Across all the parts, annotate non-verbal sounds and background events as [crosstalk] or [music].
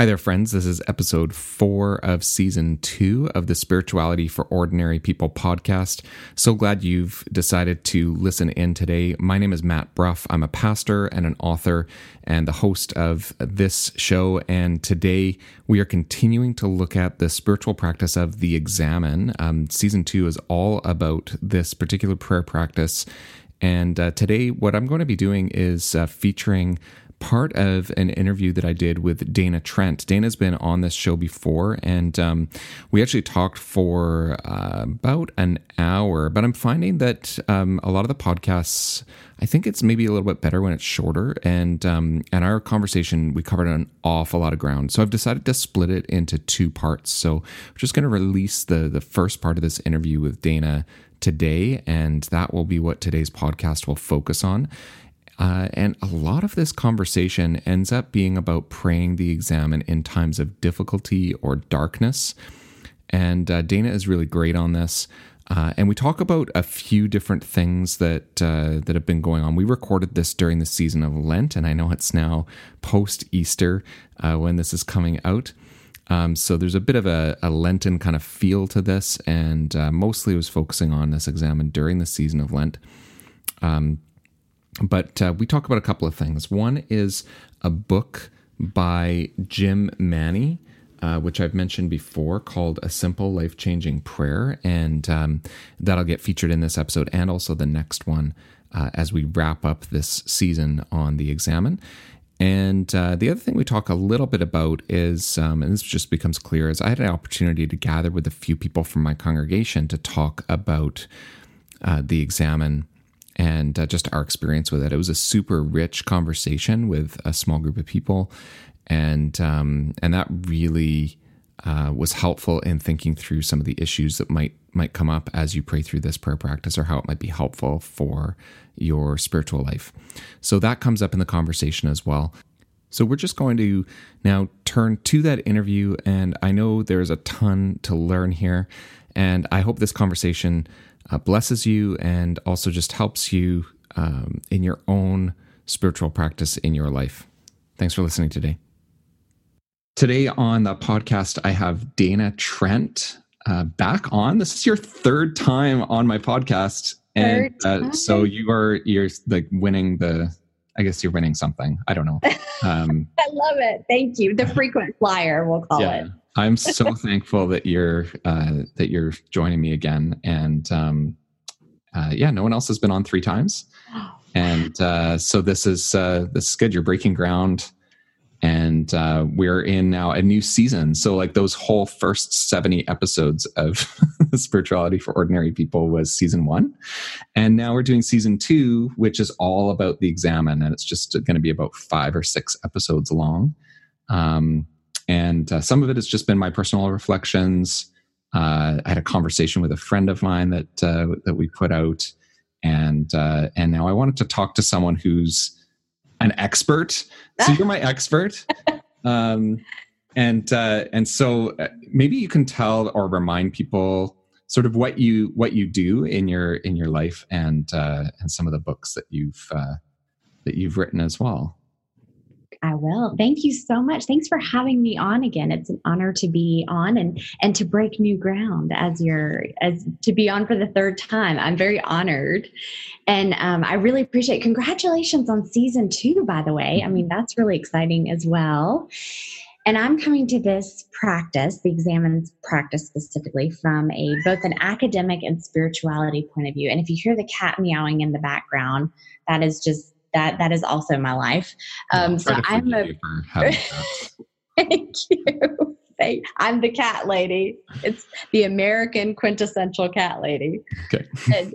Hi there, friends. This is episode four of season two of the Spirituality for Ordinary People podcast. So glad you've decided to listen in today. My name is Matt Bruff. I'm a pastor and an author and the host of this show. And today we are continuing to look at the spiritual practice of the examen. Um, season two is all about this particular prayer practice. And uh, today, what I'm going to be doing is uh, featuring part of an interview that I did with Dana Trent. Dana's been on this show before, and um, we actually talked for uh, about an hour. But I'm finding that um, a lot of the podcasts, I think it's maybe a little bit better when it's shorter. And um, and our conversation, we covered an awful lot of ground. So I've decided to split it into two parts. So I'm just going to release the the first part of this interview with Dana today, and that will be what today's podcast will focus on. Uh, and a lot of this conversation ends up being about praying the examen in times of difficulty or darkness. And uh, Dana is really great on this. Uh, and we talk about a few different things that uh, that have been going on. We recorded this during the season of Lent, and I know it's now post Easter uh, when this is coming out. Um, so there's a bit of a, a, Lenten kind of feel to this, and uh, mostly was focusing on this examen during the season of Lent. Um, but uh, we talk about a couple of things. One is a book by Jim Manney. Uh, which I've mentioned before, called A Simple Life Changing Prayer. And um, that'll get featured in this episode and also the next one uh, as we wrap up this season on the Examen. And uh, the other thing we talk a little bit about is, um, and this just becomes clear, is I had an opportunity to gather with a few people from my congregation to talk about uh, the examen and uh, just our experience with it. It was a super rich conversation with a small group of people, and um, and that really uh, was helpful in thinking through some of the issues that might might come up as you pray through this prayer practice, or how it might be helpful for your spiritual life. So that comes up in the conversation as well. So we're just going to now turn to that interview, and I know there's a ton to learn here, and I hope this conversation uh, blesses you and also just helps you um, in your own spiritual practice in your life. Thanks for listening today. Today on the podcast, I have Dana Trent uh, back on. This is your third time on my podcast, and uh, so you are you're like winning the. I guess you're winning something. I don't know. [laughs] Um, I love it. Thank you. The frequent flyer, we'll call yeah. it. I'm [laughs] so thankful that you're uh, that you're joining me again, and um, uh, yeah, no one else has been on three times, [gasps] and uh, so this is uh, this is good. You're breaking ground, and uh, we're in now a new season. So like those whole first 70 episodes of [laughs] spirituality for ordinary people was season one, and now we're doing season two, which is all about the examen, and it's just going to be about five or six episodes long. Um, and uh, some of it has just been my personal reflections. Uh, I had a conversation with a friend of mine that uh, that we put out, and uh, and now I wanted to talk to someone who's an expert. So you're my expert, [laughs] um, and uh, and so uh, maybe you can tell or remind people sort of what you what you do in your in your life and and some of the books that you've that you've written as well. I will. Thank you so much. Thanks for having me on again. It's an honor to be on and and to break new ground as you're as to be on for the third time. I'm very honored, and um, I really appreciate. Congratulations on season two, by the way. I mean that's really exciting as well. And I'm coming to this practice, the examens practice specifically, from a both an academic and spirituality point of view. And if you hear the cat meowing in the background, that is just that that is also my life. Um, so I'm a [laughs] thank you. I'm the cat lady. It's the American quintessential cat lady. Okay. [laughs] And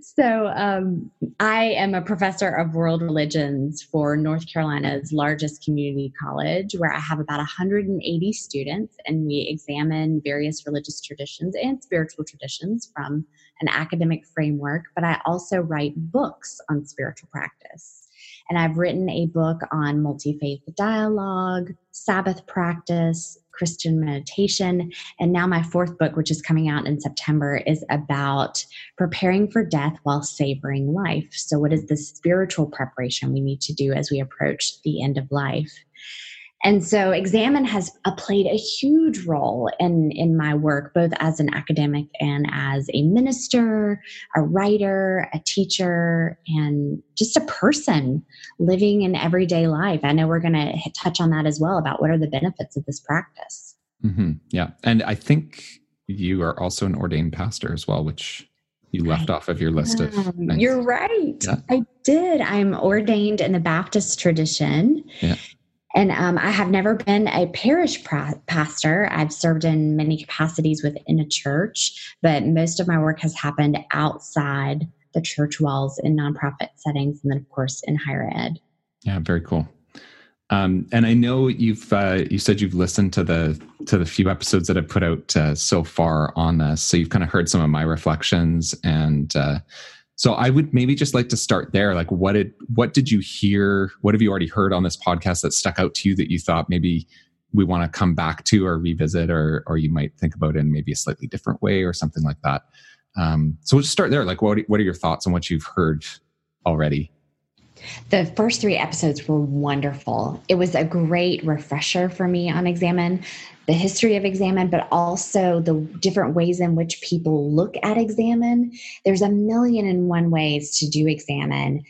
so um, I am a professor of world religions for North Carolina's largest community college, where I have about 180 students, and we examine various religious traditions and spiritual traditions from an academic framework. But I also write books on spiritual practice. And I've written a book on multi faith dialogue, Sabbath practice, Christian meditation. And now my fourth book, which is coming out in September, is about preparing for death while savoring life. So, what is the spiritual preparation we need to do as we approach the end of life? And so examen has uh, played a huge role in in my work both as an academic and as a minister a writer a teacher and just a person living in everyday life. I know we're going to touch on that as well about what are the benefits of this practice. Mm-hmm. yeah. And i think you are also an ordained pastor as well which you left off of your list of you're right. Yeah. i did. I'm ordained in the baptist tradition. Yeah. And um, I have never been a parish pastor. I've served in many capacities within a church, but most of my work has happened outside the church walls in nonprofit settings, and then of course in higher ed. Yeah, very cool. Um, and I know you've uh, you said you've listened to the to the few episodes that I've put out uh, so far on this, so you've kind of heard some of my reflections and uh, so I would maybe just like to start there. Like, what did what did you hear? What have you already heard on this podcast that stuck out to you that you thought maybe we want to come back to or revisit, or or you might think about in maybe a slightly different way or something like that. Um, so we'll just start there. Like, what what are your thoughts on what you've heard already? The first three episodes were wonderful. It was a great refresher for me on Examen the history of examen, but also the different ways in which people look at examen. There's a million and one ways to do examen.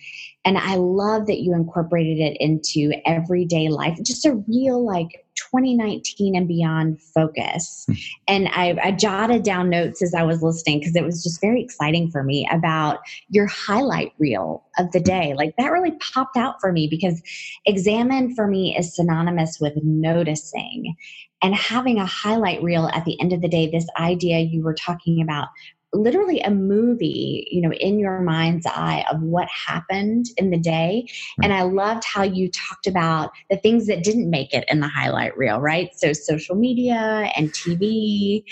And I love that you incorporated it into everyday life, just a real like 2019 and beyond focus. Hmm. And I, I, jotted down notes as I was listening because it was just very exciting for me about your highlight reel of the day. Like that really popped out for me because examen for me is synonymous with noticing and having a highlight reel at the end of the day this idea you were talking about literally a movie you know in your mind's eye of what happened in the day. Hmm. And i loved how you talked about the things that didn't make it in the highlight reel right? So social media and tv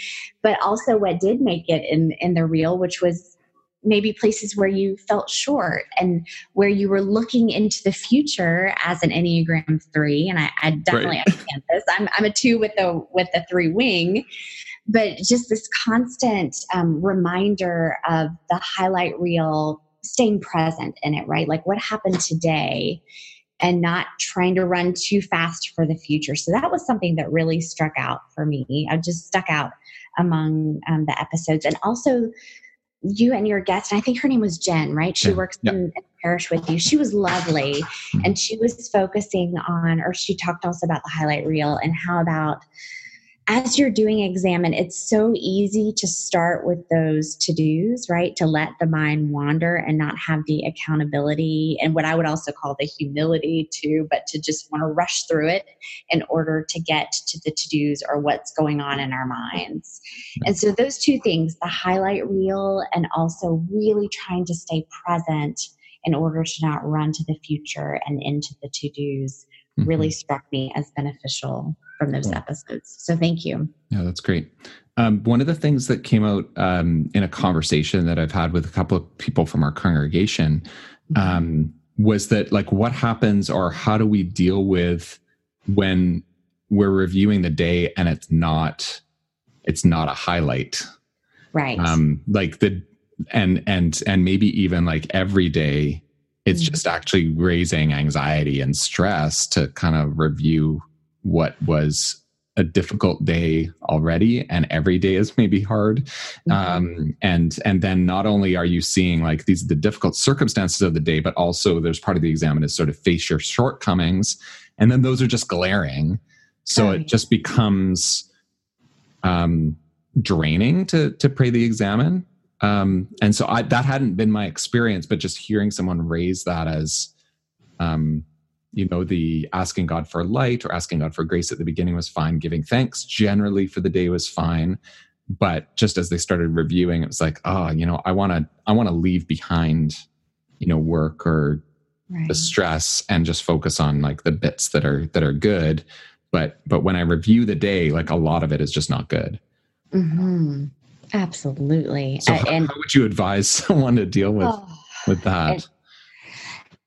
but also what did make it in in the reel which was maybe places where you felt short and where you were looking into the future as an enneagram three. And i, I definitely right. understand this. I'm, I'm a two with the with the three wing but just this constant um, reminder of the highlight reel staying present in it right? Like what happened today and not trying to run too fast for the future. So that was something that really struck out for me. I just stuck out among um, the episodes. And also you and your guest, and I think her name was Jen, right? She yeah. works yeah. In, in parish with you. She was lovely, mm-hmm. and she was focusing on, or she talked also about the highlight reel and how about as you're doing examen, it's so easy to start with those to dos, right? To let the mind wander and not have the accountability and what I would also call the humility too, but to just want to rush through it in order to get to the to dos or what's going on in our minds. And so, those two things the highlight reel and also really trying to stay present in order to not run to the future and into the to dos mm-hmm. really struck me as beneficial from those cool. episodes. So thank you. Yeah, that's great. Um, one of the things that came out um, in a conversation that I've had with a couple of people from our congregation mm-hmm. um, was that, like, what happens or how do we deal with when we're reviewing the day and it's not it's not a highlight, right? Um, like the and and and maybe even like every day it's mm-hmm. just actually raising anxiety and stress to kind of review what was a difficult day already and every day is maybe hard. Mm-hmm. um, and and then not only are you seeing like these the difficult circumstances of the day but also there's part of the exam is sort of face your shortcomings and then those are just glaring. So it just becomes um, draining to to pray the examen um, and so I, that hadn't been my experience but just hearing someone raise that as um, you know the asking god for light or asking god for grace at the beginning was fine giving thanks generally for the day was fine. But just as they started reviewing it was like oh you know i want to i want to leave behind you know work or right. the stress and just focus on like the bits that are that are good. But but when i review the day like a lot of it is just not good. Mm-hmm. absolutely. So how, and, how would you advise [laughs] someone to deal with oh, with that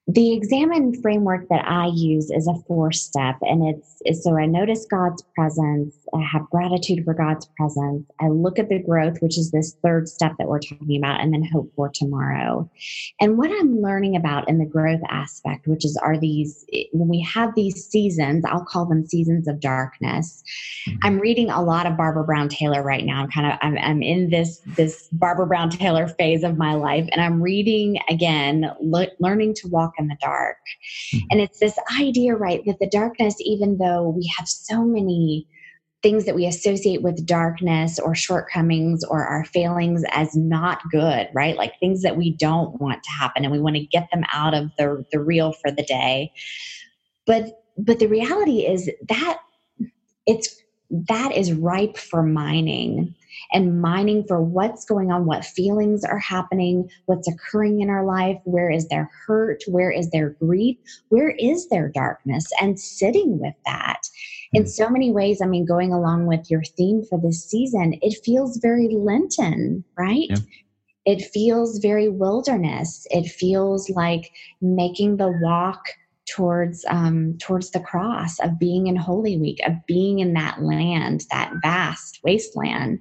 the examen framework that I use is a four step, and it's, it's so I notice God's presence I have gratitude for God's presence. I look at the growth, which is this third step that we're talking about, and then hope for tomorrow. And what I'm learning about in the growth aspect, which is are these, when we have these seasons, I'll call them seasons of darkness. Mm-hmm. I'm reading a lot of Barbara Brown Taylor right now. I'm kind of, I'm, I'm in this, this Barbara Brown Taylor phase of my life, and I'm reading again, le- learning to walk in the dark. Mm-hmm. And it's this idea, right, that the darkness, even though we have so many things that we associate with darkness or shortcomings or our failings as not good, right? Like things that we don't want to happen and we want to get them out of the, the reel for the day. But but the reality is that it's that is ripe for mining and mining for what's going on, what feelings are happening, what's occurring in our life, where is there hurt, where is there grief, where is there darkness, and sitting with that. In hmm. so many ways, I mean, going along with your theme for this season, it feels very Lenten, right? Yeah. It feels very wilderness. It feels like making the walk towards um, towards the cross of being in Holy Week, of being in that land, that vast wasteland,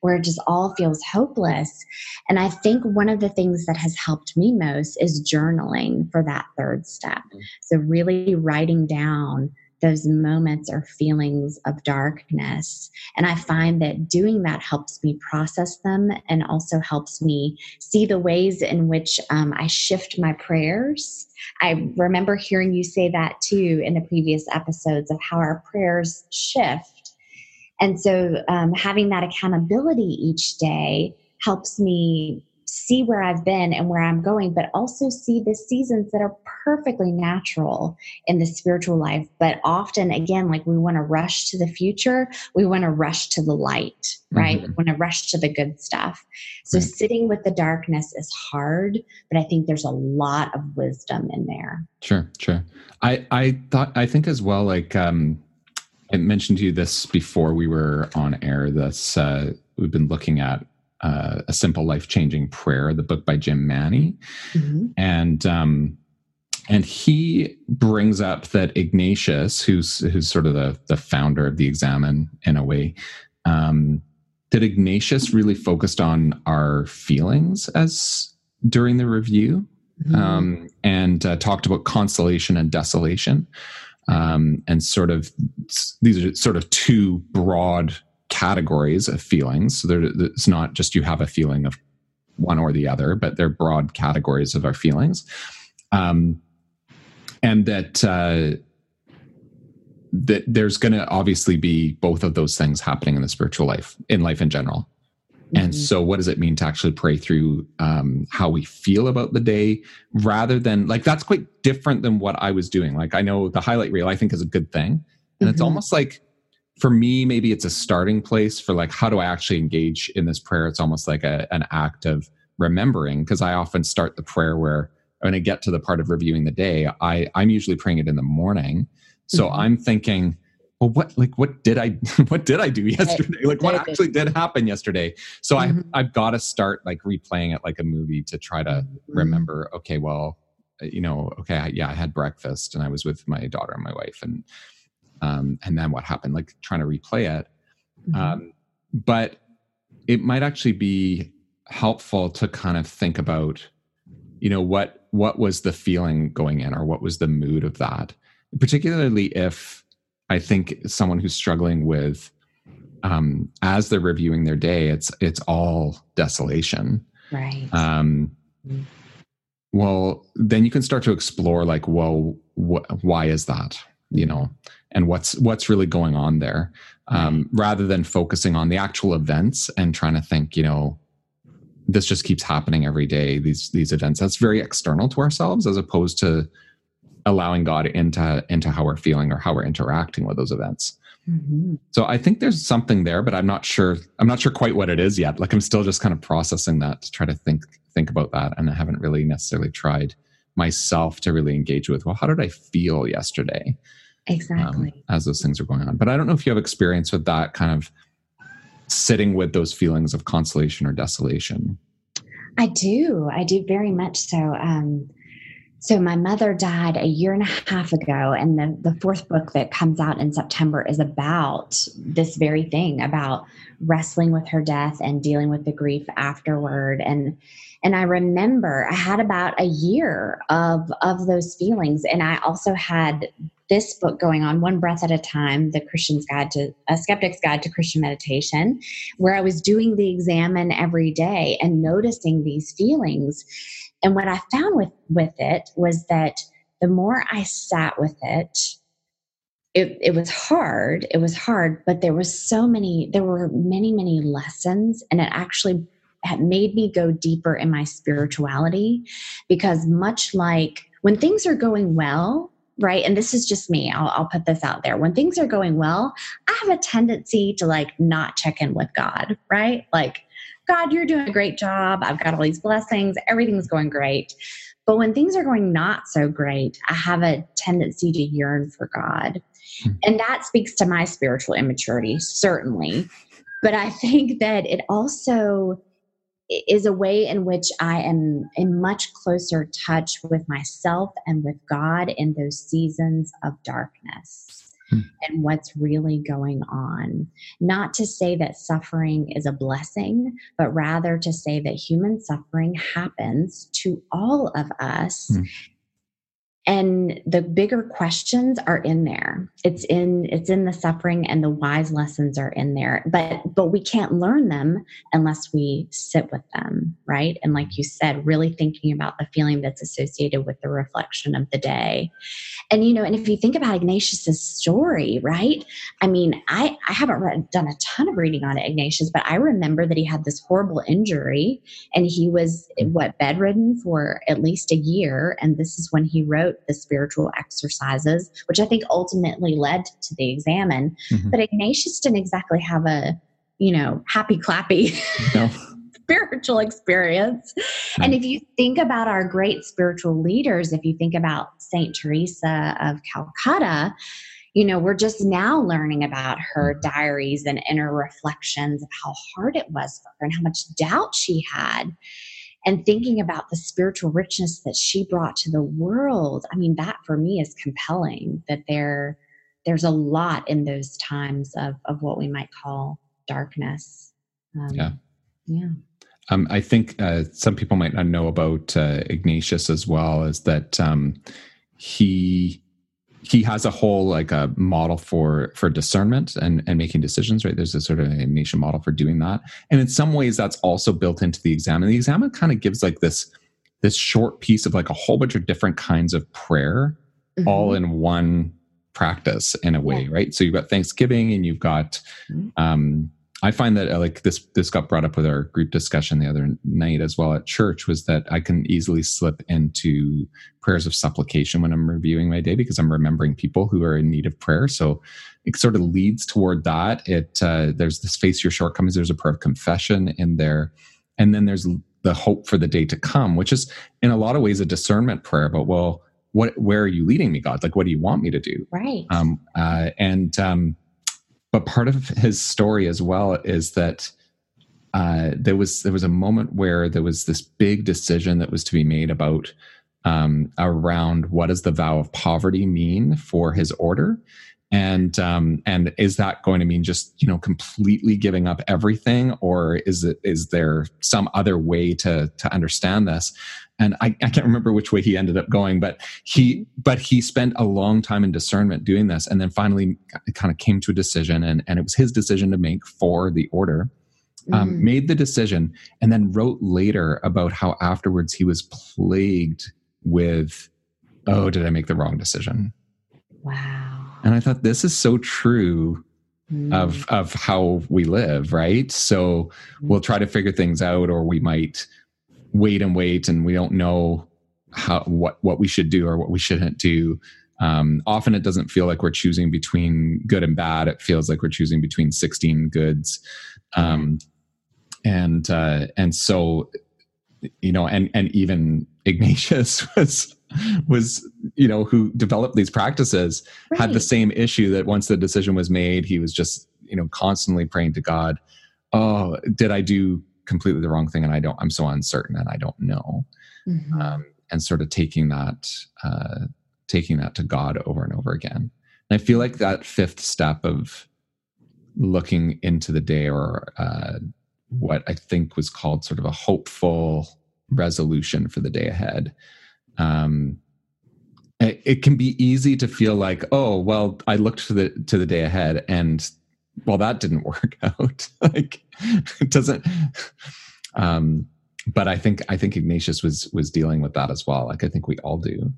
where it just all feels hopeless. And I think one of the things that has helped me most is journaling for that third step. Mm. So really writing down those moments or feelings of darkness. And I find that doing that helps me process them and also helps me see the ways in which um, I shift my prayers. I remember hearing you say that too in the previous episodes of how our prayers shift. And so um, having that accountability each day helps me see where I've been and where I'm going, but also see the seasons that are perfectly natural in the spiritual life. But often, again, like we want to rush to the future, we want to rush to the light, right? Mm-hmm. We want to rush to the good stuff. So, sitting with the darkness is hard, but I think there's a lot of wisdom in there. Sure, sure. I, I thought, I think as well, like, um, I mentioned to you this before we were on air. This uh, we've been looking at uh, a simple life changing prayer, the book by Jim Manney, mm-hmm. and um, and he brings up that Ignatius, who's who's sort of the the founder of the Examen in a way, um, that Ignatius really focused on our feelings as during the review, mm-hmm. um, and uh, talked about consolation and desolation, um, and sort of these are sort of two broad categories of feelings. So it's not just you have a feeling of one or the other, but they're broad categories of our feelings. Um, and that uh, that there's going to obviously be both of those things happening in the spiritual life, in life in general. Mm-hmm. And so, what does it mean to actually pray through um, how we feel about the day rather than like that's quite different than what I was doing? Like, I know the highlight reel I think is a good thing. And mm-hmm. it's almost like for me, maybe it's a starting place for like, how do I actually engage in this prayer? It's almost like a, an act of remembering because I often start the prayer where when I get to the part of reviewing the day, I, I'm usually praying it in the morning. So mm-hmm. I'm thinking, well, what like what did I [laughs] what did I do yesterday? Like what actually did happen yesterday? So mm-hmm. I I've got to start like replaying it like a movie to try to mm-hmm. remember. Okay, well, you know, okay, yeah, I had breakfast and I was with my daughter and my wife, and um, and then what happened, like trying to replay it. Mm-hmm. Um, but it might actually be helpful to kind of think about, you know, what what was the feeling going in, or what was the mood of that, particularly if I think someone who's struggling with um, as they're reviewing their day, it's it's all desolation, right? Um, mm-hmm. Well, then you can start to explore, like, well, wh- why is that? You know, and what's what's really going on there um, rather than focusing on the actual events and trying to think you know this just keeps happening every day these these events. That's very external to ourselves as opposed to allowing god into into how we're feeling or how we're interacting with those events. Mm-hmm. so i think there's something there but i'm not sure i'm not sure quite what it is yet. Like i'm still just kind of processing that to try to think think about that and i haven't really necessarily tried myself to really engage with well how did i feel yesterday? Exactly. Um, as those things are going on. But i don't know if you have experience with that kind of sitting with those feelings of consolation or desolation. I do. I do very much so. Um so my mother died a year and a half ago and the, the fourth book that comes out in september is about this very thing about wrestling with her death and dealing with the grief afterward. And and i remember i had about a year of of those feelings. And i also had this book going on one breath at a time the christian's guide to a skeptic's guide to christian meditation where i was doing the examen every day and noticing these feelings and what I found with with it was that the more I sat with it, it, it was hard. It was hard, but there was so many, there were many, many lessons, and it actually had made me go deeper in my spirituality because much like when things are going well, right and this is just me I'll, I'll, put this out there when things are going well i have a tendency to like not check in with god right like God, you're doing a great job. I've got all these blessings. Everything's going great. But when things are going not so great, I have a tendency to yearn for God. Hmm. And that speaks to my spiritual immaturity, certainly. But I think that it also is a way in which I am in much closer touch with myself and with God in those seasons of darkness. Hmm. and what's really going on. Not to say that suffering is a blessing, but rather to say that human suffering happens to all of us. Mm and the bigger questions are in there. It's in it's in the suffering and the wise lessons are in there. But but we can't learn them unless we sit with them right? And like you said really thinking about the feeling that's associated with the reflection of the day. And you know and if you think about ignatius's story right? I mean i i haven't read, done a ton of reading on ignatius but i remember that he had this horrible injury and he was what bedridden for at least a year. And this is when he wrote the spiritual exercises, which I think ultimately led to the examen. Mm-hmm. But Ignatius didn't exactly have a, you know, happy clappy. No. [laughs] spiritual experience. And if you think about our great spiritual leaders, if you think about Saint Teresa of Calcutta, you know, we're just now learning about her mm-hmm. diaries and inner reflections of how hard it was for her and how much doubt she had and thinking about the spiritual richness that she brought to the world i mean that for me is compelling that there there's a lot in those times of of what we might call darkness. Um, yeah. yeah. Um, I think uh, some people might not know about uh, Ignatius as well, is that um, he he has a whole like a model for for discernment and and making decisions right there's a sort of Ignatian model for doing that and in some ways that's also built into the exam and the exam kind of gives like this this short piece of like a whole bunch of different kinds of prayer mm-hmm. all in one practice in a way yeah. right so you've got thanksgiving and you've got mm-hmm. um I find that uh, like this this got brought up with our group discussion the other night as well at church was that I can easily slip into prayers of supplication when I'm reviewing my day because I'm remembering people who are in need of prayer. So it sort of leads toward that. It uh, there's this face your shortcomings. There's a prayer of confession in there, and then there's the hope for the day to come, which is in a lot of ways a discernment prayer. But well, what where are you leading me, God? Like, what do you want me to do? Right. Um, uh, and um, but part of his story as well is that uh, there was there was a moment where there was this big decision that was to be made about um, around what does the vow of poverty mean for his order and um, and is that going to mean just you know completely giving up everything? Or is it is there some other way to to understand this? And I, I can't remember which way he ended up going but he but he spent a long time in discernment doing this. And then finally kind of came to a decision and and it was his decision to make for the order um, mm. made the decision and then wrote later about how afterwards he was plagued with oh did i make the wrong decision? Wow and i thought this is so true mm. of of how we live right? So mm. we'll try to figure things out or we might wait and wait and we don't know how what what we should do or what we shouldn't do. Um, often it doesn't feel like we're choosing between good and bad. It feels like we're choosing between 16 goods. Um, and uh, and so you know and and even [laughs] ignatius was [laughs] was you know who developed these practices right. had the same issue that once the decision was made he was just you know constantly praying to god oh did i do completely the wrong thing and i don't i'm so uncertain and i don't know mm-hmm. um, and sort of taking that uh, taking that to God over and over again. And I feel like that fifth step of looking into the day, or uh, what I think was called sort of a hopeful resolution for the day ahead. Um, it, it can be easy to feel like, oh, well, I looked to the to the day ahead, and well, that didn't [laughs] work out. [laughs] like, it doesn't. Um, but I think I think Ignatius was was dealing with that as well. Like I think we all do.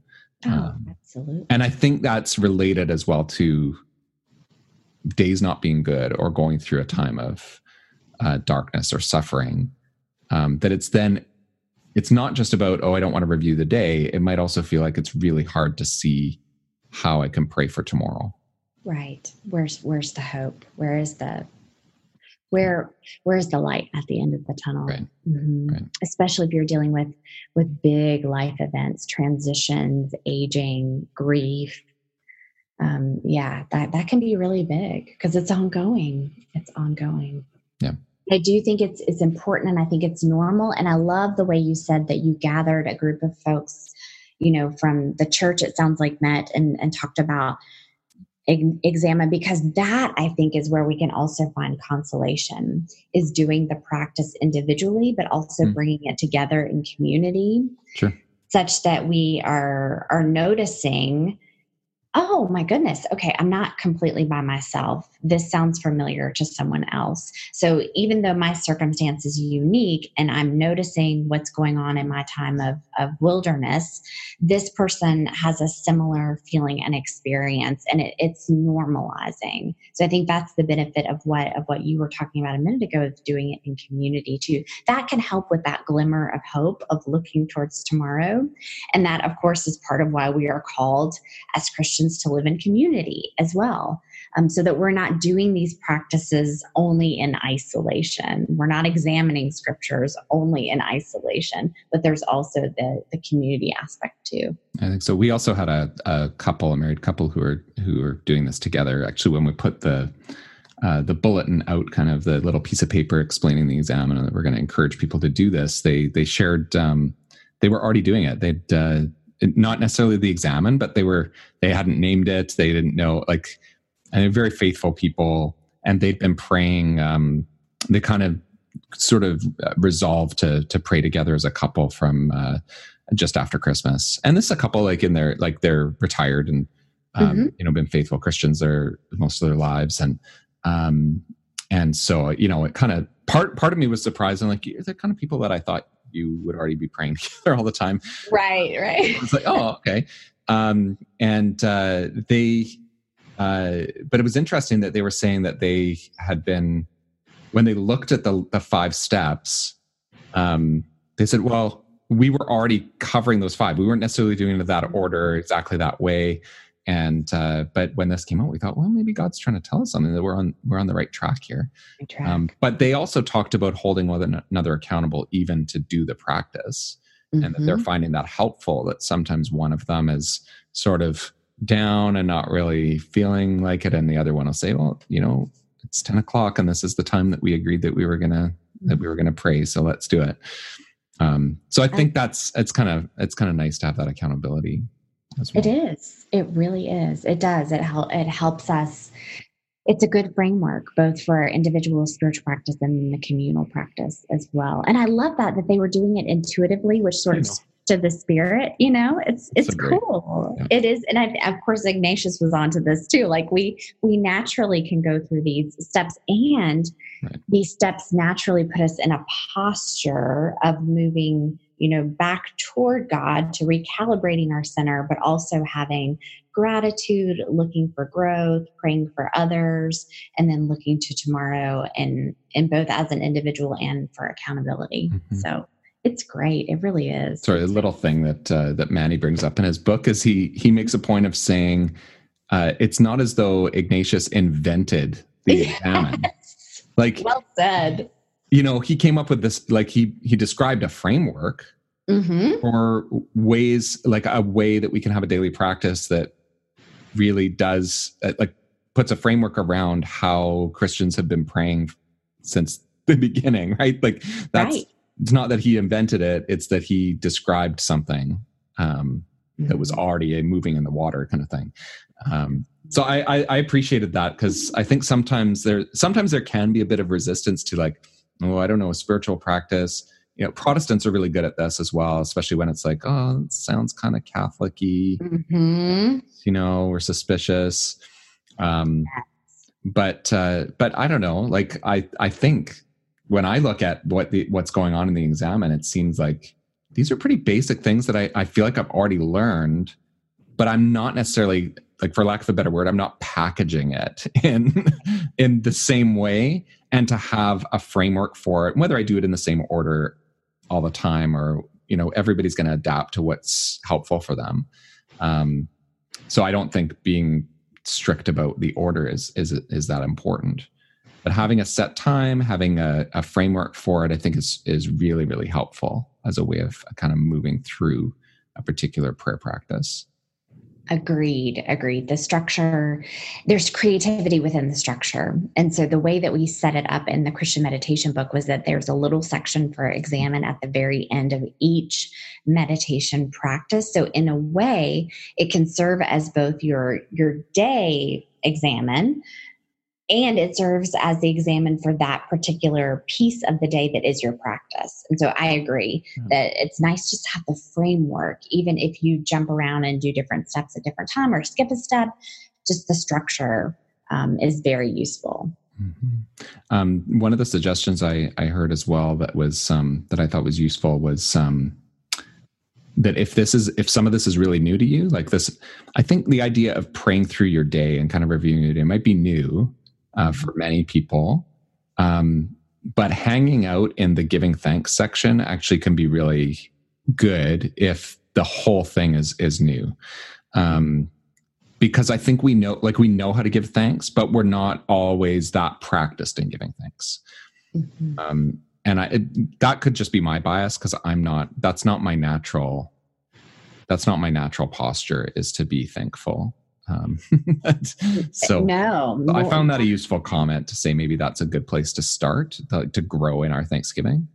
Oh, um, absolutely. And I think that's related as well to days not being good or going through a time of uh, darkness or suffering. Um, that it's then it's not just about oh I don't want to review the day. It might also feel like it's really hard to see how I can pray for tomorrow. Right. Where's where's the hope? Where is the where where's the light at the end of the tunnel right. Mm-hmm. right. especially if you're dealing with with big life events transitions aging grief um, yeah that that can be really big because it's ongoing it's ongoing yeah i do think it's it's important and i think it's normal and i love the way you said that you gathered a group of folks you know from the church it sounds like met and and talked about examen because that i think is where we can also find consolation is doing the practice individually but also mm. bringing it together in community sure. such that we are are noticing oh my goodness, okay, I'm not completely by myself. This sounds familiar to someone else. So even though my circumstance is unique and I'm noticing what's going on in my time of, of wilderness, this person has a similar feeling and experience and it, it's normalizing. So I think that's the benefit of what of what you were talking about a minute ago of doing it in community too. That can help with that glimmer of hope of looking towards tomorrow. And that of course is part of why we are called as Christians Christians to live in community as well. Um, so that we're not doing these practices only in isolation. We're not examining scriptures only in isolation, but there's also the, the community aspect too. I think so. We also had a, a couple, a married couple who are who are doing this together. Actually, when we put the uh, the bulletin out, kind of the little piece of paper explaining the exam, and that we're going to encourage people to do this. They they shared um, they were already doing it. They'd uh, not necessarily the examen, but they were they hadn't named it. They didn't know like, and very faithful people, and they've been praying. Um, they kind of sort of uh, resolved to to pray together as a couple from uh, just after Christmas. And this is a couple like in their like they're retired and um, mm-hmm. you know been faithful Christians their most of their lives and um and so you know it kind of part part of me was surprised and like you're the kind of people that I thought you would already be praying [laughs] together all the time. Right, right. It's like, oh, okay. Um, and uh, they, uh, but it was interesting that they were saying that they had been, when they looked at the, the five steps, um, they said, well, we were already covering those five. We weren't necessarily doing it in that order, exactly that way and uh, but when this came out we thought well maybe god's trying to tell us something that we're on we're on the right track here track. Um, but they also talked about holding one another accountable even to do the practice mm-hmm. and that they're mm-hmm. finding that helpful that sometimes one of them is sort of down and not really feeling like it and the other one will say well you know it's 10 o'clock and this is the time that we agreed that we were gonna that we were gonna pray so let's do it um, so i think that's it's kind of it's kind of nice to have that accountability well. It is. It really is. It does. It help. It helps us. It's a good framework both for individual spiritual practice and the communal practice as well. And I love that that they were doing it intuitively, which sort of to the spirit you know it's it's so cool yeah. it is and I, of course ignatius was onto this too like we we naturally can go through these steps and right. these steps naturally put us in a posture of moving you know back toward god to recalibrating our center but also having gratitude looking for growth praying for others and then looking to tomorrow and in both as an individual and for accountability mm-hmm. so it's great. It really is. Sorry a little thing that uh, that manney brings up in his book is he he makes a point of saying uh, it's not as though ignatius invented the [laughs] examen like well said. you know he came up with this like he he described a framework mm-hmm. for ways like a way that we can have a daily practice that really does uh, like puts a framework around how christians have been praying since the beginning right? Like that's right. It's not that he invented it it's that he described something um, mm-hmm. that was mm-hmm. already a moving in the water kind of thing. Um, so I, I, I appreciated that because I think sometimes there sometimes there can be a bit of resistance to like oh I don't know a spiritual practice. You know, Protestants are really good at this as well, especially when it's like oh it sounds kind of Catholic-y. Mm-hmm. You know, we're suspicious. Um, but uh, but I don't know. Like I I think when I look at what the what's going on in the exam, and it seems like these are pretty basic things that I, I feel like I've already learned, but I'm not necessarily like for lack of a better word, I'm not packaging it [laughs] in in the same way and to have a framework for it, whether I do it in the same order all the time or you know everybody's going to adapt to what's helpful for them. Um, so I don't think being strict about the order is is is that important. But having a set time, having a, a framework for it, I think is is really really helpful as a way of kind of moving through a particular prayer practice. Agreed, agreed. The structure, there's creativity within the structure. And so the way that we set it up in the Christian meditation book was that there's a little section for examen at the very end of each meditation practice. So in a way, it can serve as both your your day examen and it serves as the examen for that particular piece of the day that is your practice. And so I agree mm-hmm. that it's nice just to have the framework, even if you jump around and do different steps at different time or skip a step, just the structure um, is very useful. Mm-hmm. Um, one of the suggestions I, I heard as well that was um, that I thought was useful was um, that if this is if some of this is really new to you, like this, I think the idea of praying through your day and kind of reviewing your day might be new, uh, for many people. Um, but hanging out in the giving thanks section actually can be really good if the whole thing is is new. Um, because I think we know, like we know how to give thanks, but we're not always that practiced in giving thanks. Mm-hmm. Um, and I, it, that could just be my bias because I'm not. That's not my natural. That's not my natural posture. Is to be thankful. Um, [laughs] so no, I found that a useful comment to say maybe that's a good place to start to, to grow in our Thanksgiving.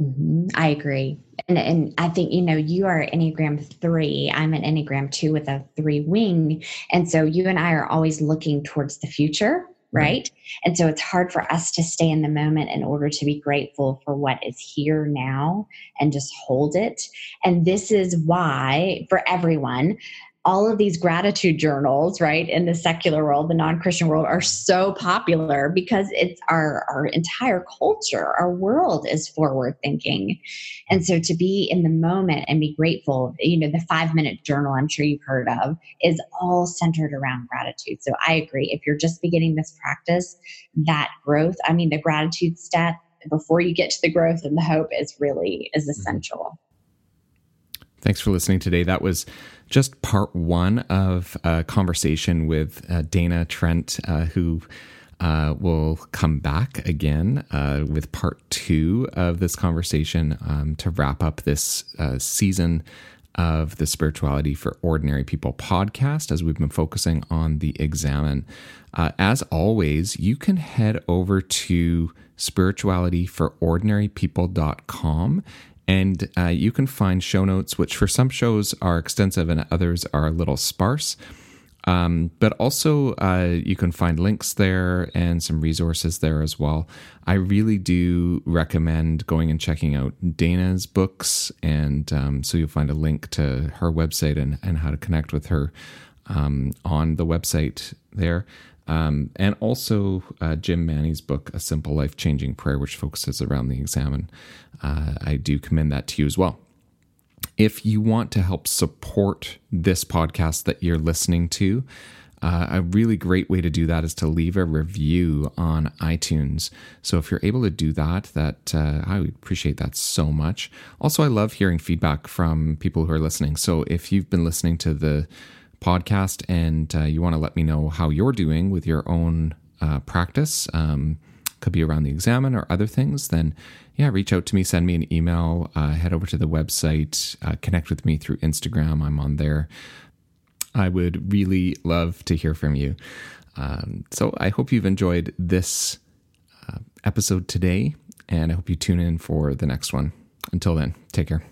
Mm-hmm. I agree. And, and I think, you know, you are Enneagram three. I'm an Enneagram two with a three wing. And so you and I are always looking towards the future, right? Mm-hmm. And so it's hard for us to stay in the moment in order to be grateful for what is here now and just hold it. And this is why, for everyone, all of these gratitude journals, right, in the secular world, the non-Christian world, are so popular because it's our our entire culture, our world is forward thinking, and so to be in the moment and be grateful, you know, the five minute journal I'm sure you've heard of is all centered around gratitude. So I agree. If you're just beginning this practice, that growth, I mean, the gratitude step before you get to the growth and the hope is really is mm-hmm. essential. Thanks for listening today. That was just part one of a conversation with uh, Dana Trent, uh, who uh, will come back again uh, with part two of this conversation um, to wrap up this uh, season of the Spirituality for Ordinary People podcast as we've been focusing on the examen. Uh, as always, you can head over to spiritualityforordinarypeople.com and uh, you can find show notes, which for some shows are extensive and others are a little sparse. Um, but also, uh, you can find links there and some resources there as well. I really do recommend going and checking out Dana's books. And um, so you'll find a link to her website and, and how to connect with her um, on the website there. Um, and also uh, Jim Manney's book, A Simple Life Changing Prayer, which focuses around the examen. Uh, I do commend that to you as well. If you want to help support this podcast that you're listening to, uh, a really great way to do that is to leave a review on iTunes. So if you're able to do that, that uh, I would appreciate that so much. Also, I love hearing feedback from people who are listening. So if you've been listening to the podcast and uh, you want to let me know how you're doing with your own uh, practice, um, could be around the examen or other things, then yeah, reach out to me, send me an email, uh, head over to the website, uh, connect with me through Instagram. I'm on there. I would really love to hear from you. Um, so I hope you've enjoyed this uh, episode today, and I hope you tune in for the next one. Until then, take care.